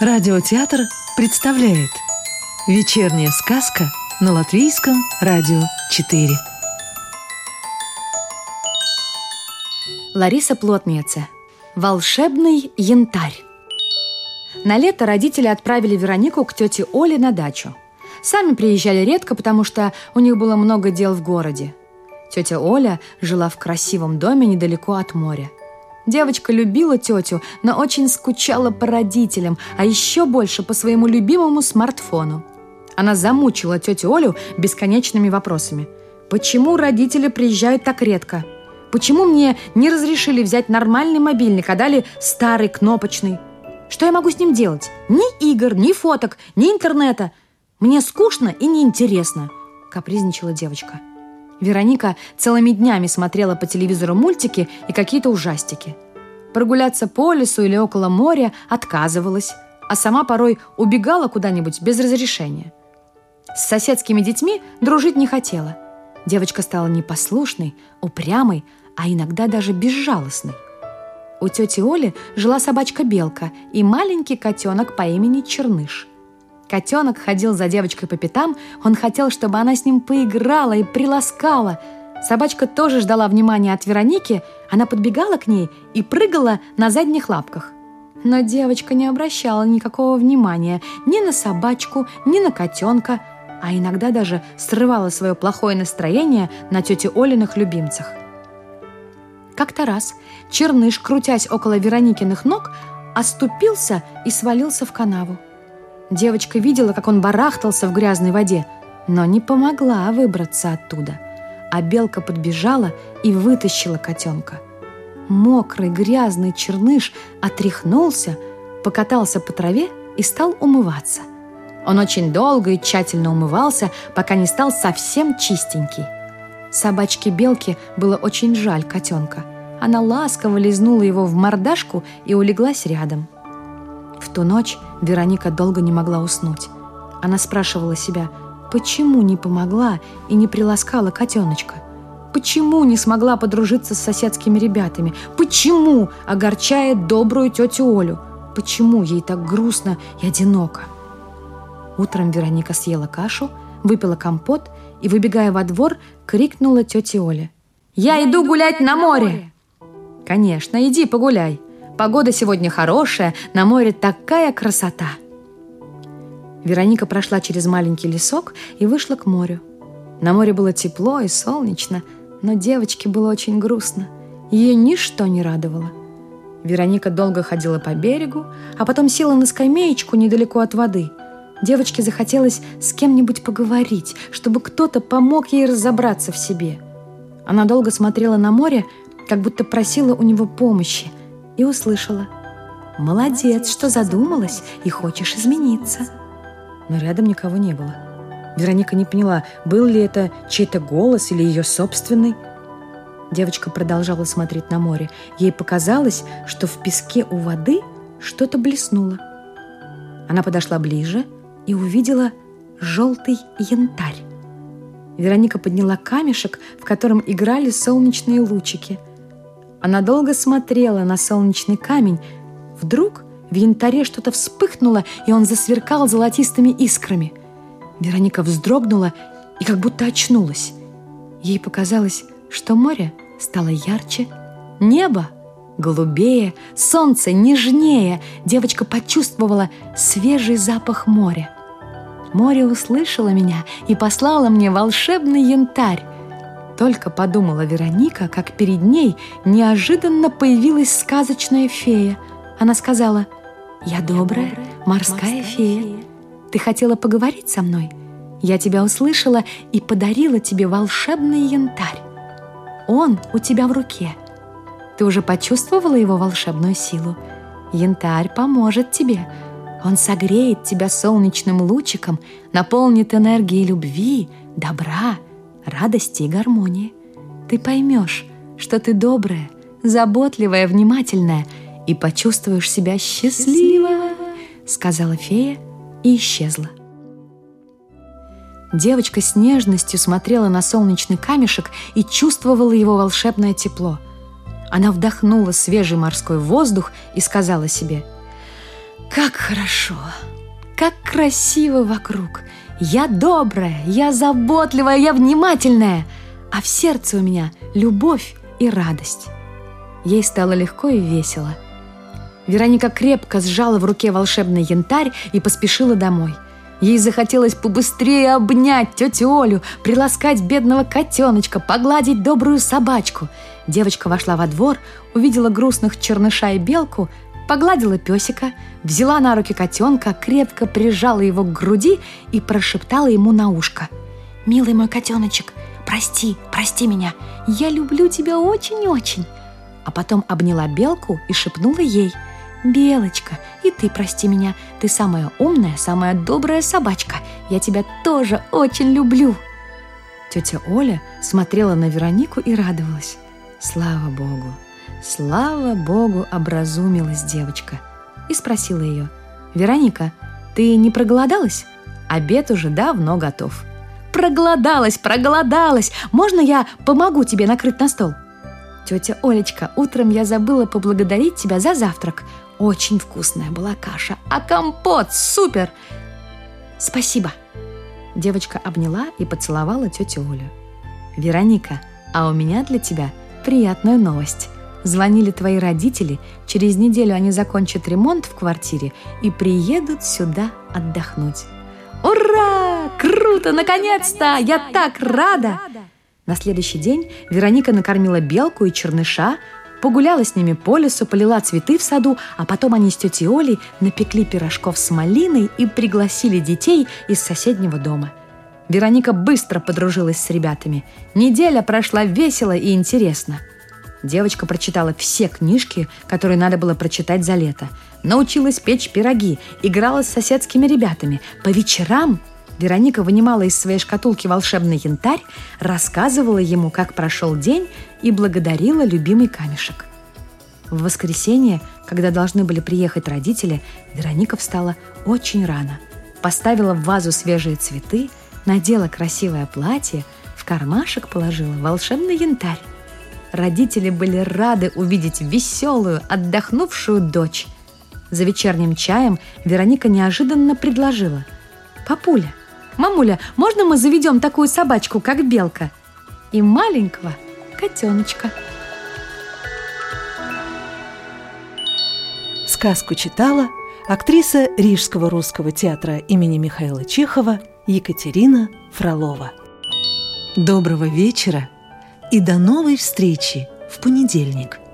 Радиотеатр представляет Вечерняя сказка на Латвийском радио 4 Лариса Плотница Волшебный янтарь На лето родители отправили Веронику к тете Оле на дачу. Сами приезжали редко, потому что у них было много дел в городе. Тетя Оля жила в красивом доме недалеко от моря. Девочка любила тетю, но очень скучала по родителям, а еще больше по своему любимому смартфону. Она замучила тетю Олю бесконечными вопросами. «Почему родители приезжают так редко? Почему мне не разрешили взять нормальный мобильник, а дали старый кнопочный? Что я могу с ним делать? Ни игр, ни фоток, ни интернета. Мне скучно и неинтересно», – капризничала девочка. Вероника целыми днями смотрела по телевизору мультики и какие-то ужастики. Прогуляться по лесу или около моря отказывалась, а сама порой убегала куда-нибудь без разрешения. С соседскими детьми дружить не хотела. Девочка стала непослушной, упрямой, а иногда даже безжалостной. У тети Оли жила собачка-белка и маленький котенок по имени Черныш – Котенок ходил за девочкой по пятам, он хотел, чтобы она с ним поиграла и приласкала. Собачка тоже ждала внимания от Вероники, она подбегала к ней и прыгала на задних лапках. Но девочка не обращала никакого внимания ни на собачку, ни на котенка, а иногда даже срывала свое плохое настроение на тете Олиных любимцах. Как-то раз Черныш, крутясь около Вероникиных ног, оступился и свалился в канаву. Девочка видела, как он барахтался в грязной воде, но не помогла выбраться оттуда. А белка подбежала и вытащила котенка. Мокрый, грязный черныш отряхнулся, покатался по траве и стал умываться. Он очень долго и тщательно умывался, пока не стал совсем чистенький. Собачке-белке было очень жаль котенка. Она ласково лизнула его в мордашку и улеглась рядом – в ту ночь Вероника долго не могла уснуть. Она спрашивала себя, почему не помогла и не приласкала котеночка? Почему не смогла подружиться с соседскими ребятами? Почему огорчает добрую тетю Олю? Почему ей так грустно и одиноко? Утром Вероника съела кашу, выпила компот и, выбегая во двор, крикнула тете Оле. «Я иду гулять на море!» «Конечно, иди погуляй!» Погода сегодня хорошая, на море такая красота. Вероника прошла через маленький лесок и вышла к морю. На море было тепло и солнечно, но девочке было очень грустно. Ее ничто не радовало. Вероника долго ходила по берегу, а потом села на скамеечку недалеко от воды. Девочке захотелось с кем-нибудь поговорить, чтобы кто-то помог ей разобраться в себе. Она долго смотрела на море, как будто просила у него помощи, и услышала «Молодец, что задумалась и хочешь измениться». Но рядом никого не было. Вероника не поняла, был ли это чей-то голос или ее собственный. Девочка продолжала смотреть на море. Ей показалось, что в песке у воды что-то блеснуло. Она подошла ближе и увидела желтый янтарь. Вероника подняла камешек, в котором играли солнечные лучики – она долго смотрела на солнечный камень. Вдруг в янтаре что-то вспыхнуло, и он засверкал золотистыми искрами. Вероника вздрогнула и как будто очнулась. Ей показалось, что море стало ярче, небо голубее, солнце нежнее. Девочка почувствовала свежий запах моря. Море услышало меня и послало мне волшебный янтарь. Только подумала Вероника, как перед ней неожиданно появилась сказочная фея. Она сказала, «Я добрая, морская фея. Ты хотела поговорить со мной? Я тебя услышала и подарила тебе волшебный янтарь. Он у тебя в руке. Ты уже почувствовала его волшебную силу? Янтарь поможет тебе. Он согреет тебя солнечным лучиком, наполнит энергией любви, добра, радости и гармонии. Ты поймешь, что ты добрая, заботливая, внимательная и почувствуешь себя счастливой, сказала фея и исчезла. Девочка с нежностью смотрела на солнечный камешек и чувствовала его волшебное тепло. Она вдохнула свежий морской воздух и сказала себе, Как хорошо, как красиво вокруг. Я добрая, я заботливая, я внимательная, а в сердце у меня любовь и радость. Ей стало легко и весело. Вероника крепко сжала в руке волшебный янтарь и поспешила домой – Ей захотелось побыстрее обнять тетю Олю, приласкать бедного котеночка, погладить добрую собачку. Девочка вошла во двор, увидела грустных черныша и белку, погладила песика, взяла на руки котенка, крепко прижала его к груди и прошептала ему на ушко. «Милый мой котеночек, прости, прости меня, я люблю тебя очень-очень». А потом обняла белку и шепнула ей – «Белочка, и ты прости меня, ты самая умная, самая добрая собачка. Я тебя тоже очень люблю!» Тетя Оля смотрела на Веронику и радовалась. Слава Богу! Слава Богу, образумилась девочка. И спросила ее, «Вероника, ты не проголодалась? Обед уже давно готов». «Проголодалась, проголодалась! Можно я помогу тебе накрыть на стол?» «Тетя Олечка, утром я забыла поблагодарить тебя за завтрак. Очень вкусная была каша, а компот супер! Спасибо!» Девочка обняла и поцеловала тетю Олю. «Вероника, а у меня для тебя приятная новость. Звонили твои родители, через неделю они закончат ремонт в квартире и приедут сюда отдохнуть». «Ура! Круто! Наконец-то! Я так рада!» На следующий день Вероника накормила белку и черныша, Погуляла с ними по лесу, полила цветы в саду, а потом они с тетей Олей напекли пирожков с малиной и пригласили детей из соседнего дома. Вероника быстро подружилась с ребятами. Неделя прошла весело и интересно. Девочка прочитала все книжки, которые надо было прочитать за лето. Научилась печь пироги, играла с соседскими ребятами. По вечерам Вероника вынимала из своей шкатулки волшебный янтарь, рассказывала ему, как прошел день, и благодарила любимый камешек. В воскресенье, когда должны были приехать родители, Вероника встала очень рано. Поставила в вазу свежие цветы, надела красивое платье, в кармашек положила волшебный янтарь. Родители были рады увидеть веселую, отдохнувшую дочь. За вечерним чаем Вероника неожиданно предложила. «Папуля, «Мамуля, можно мы заведем такую собачку, как Белка?» И маленького котеночка. Сказку читала актриса Рижского русского театра имени Михаила Чехова Екатерина Фролова. Доброго вечера и до новой встречи в понедельник –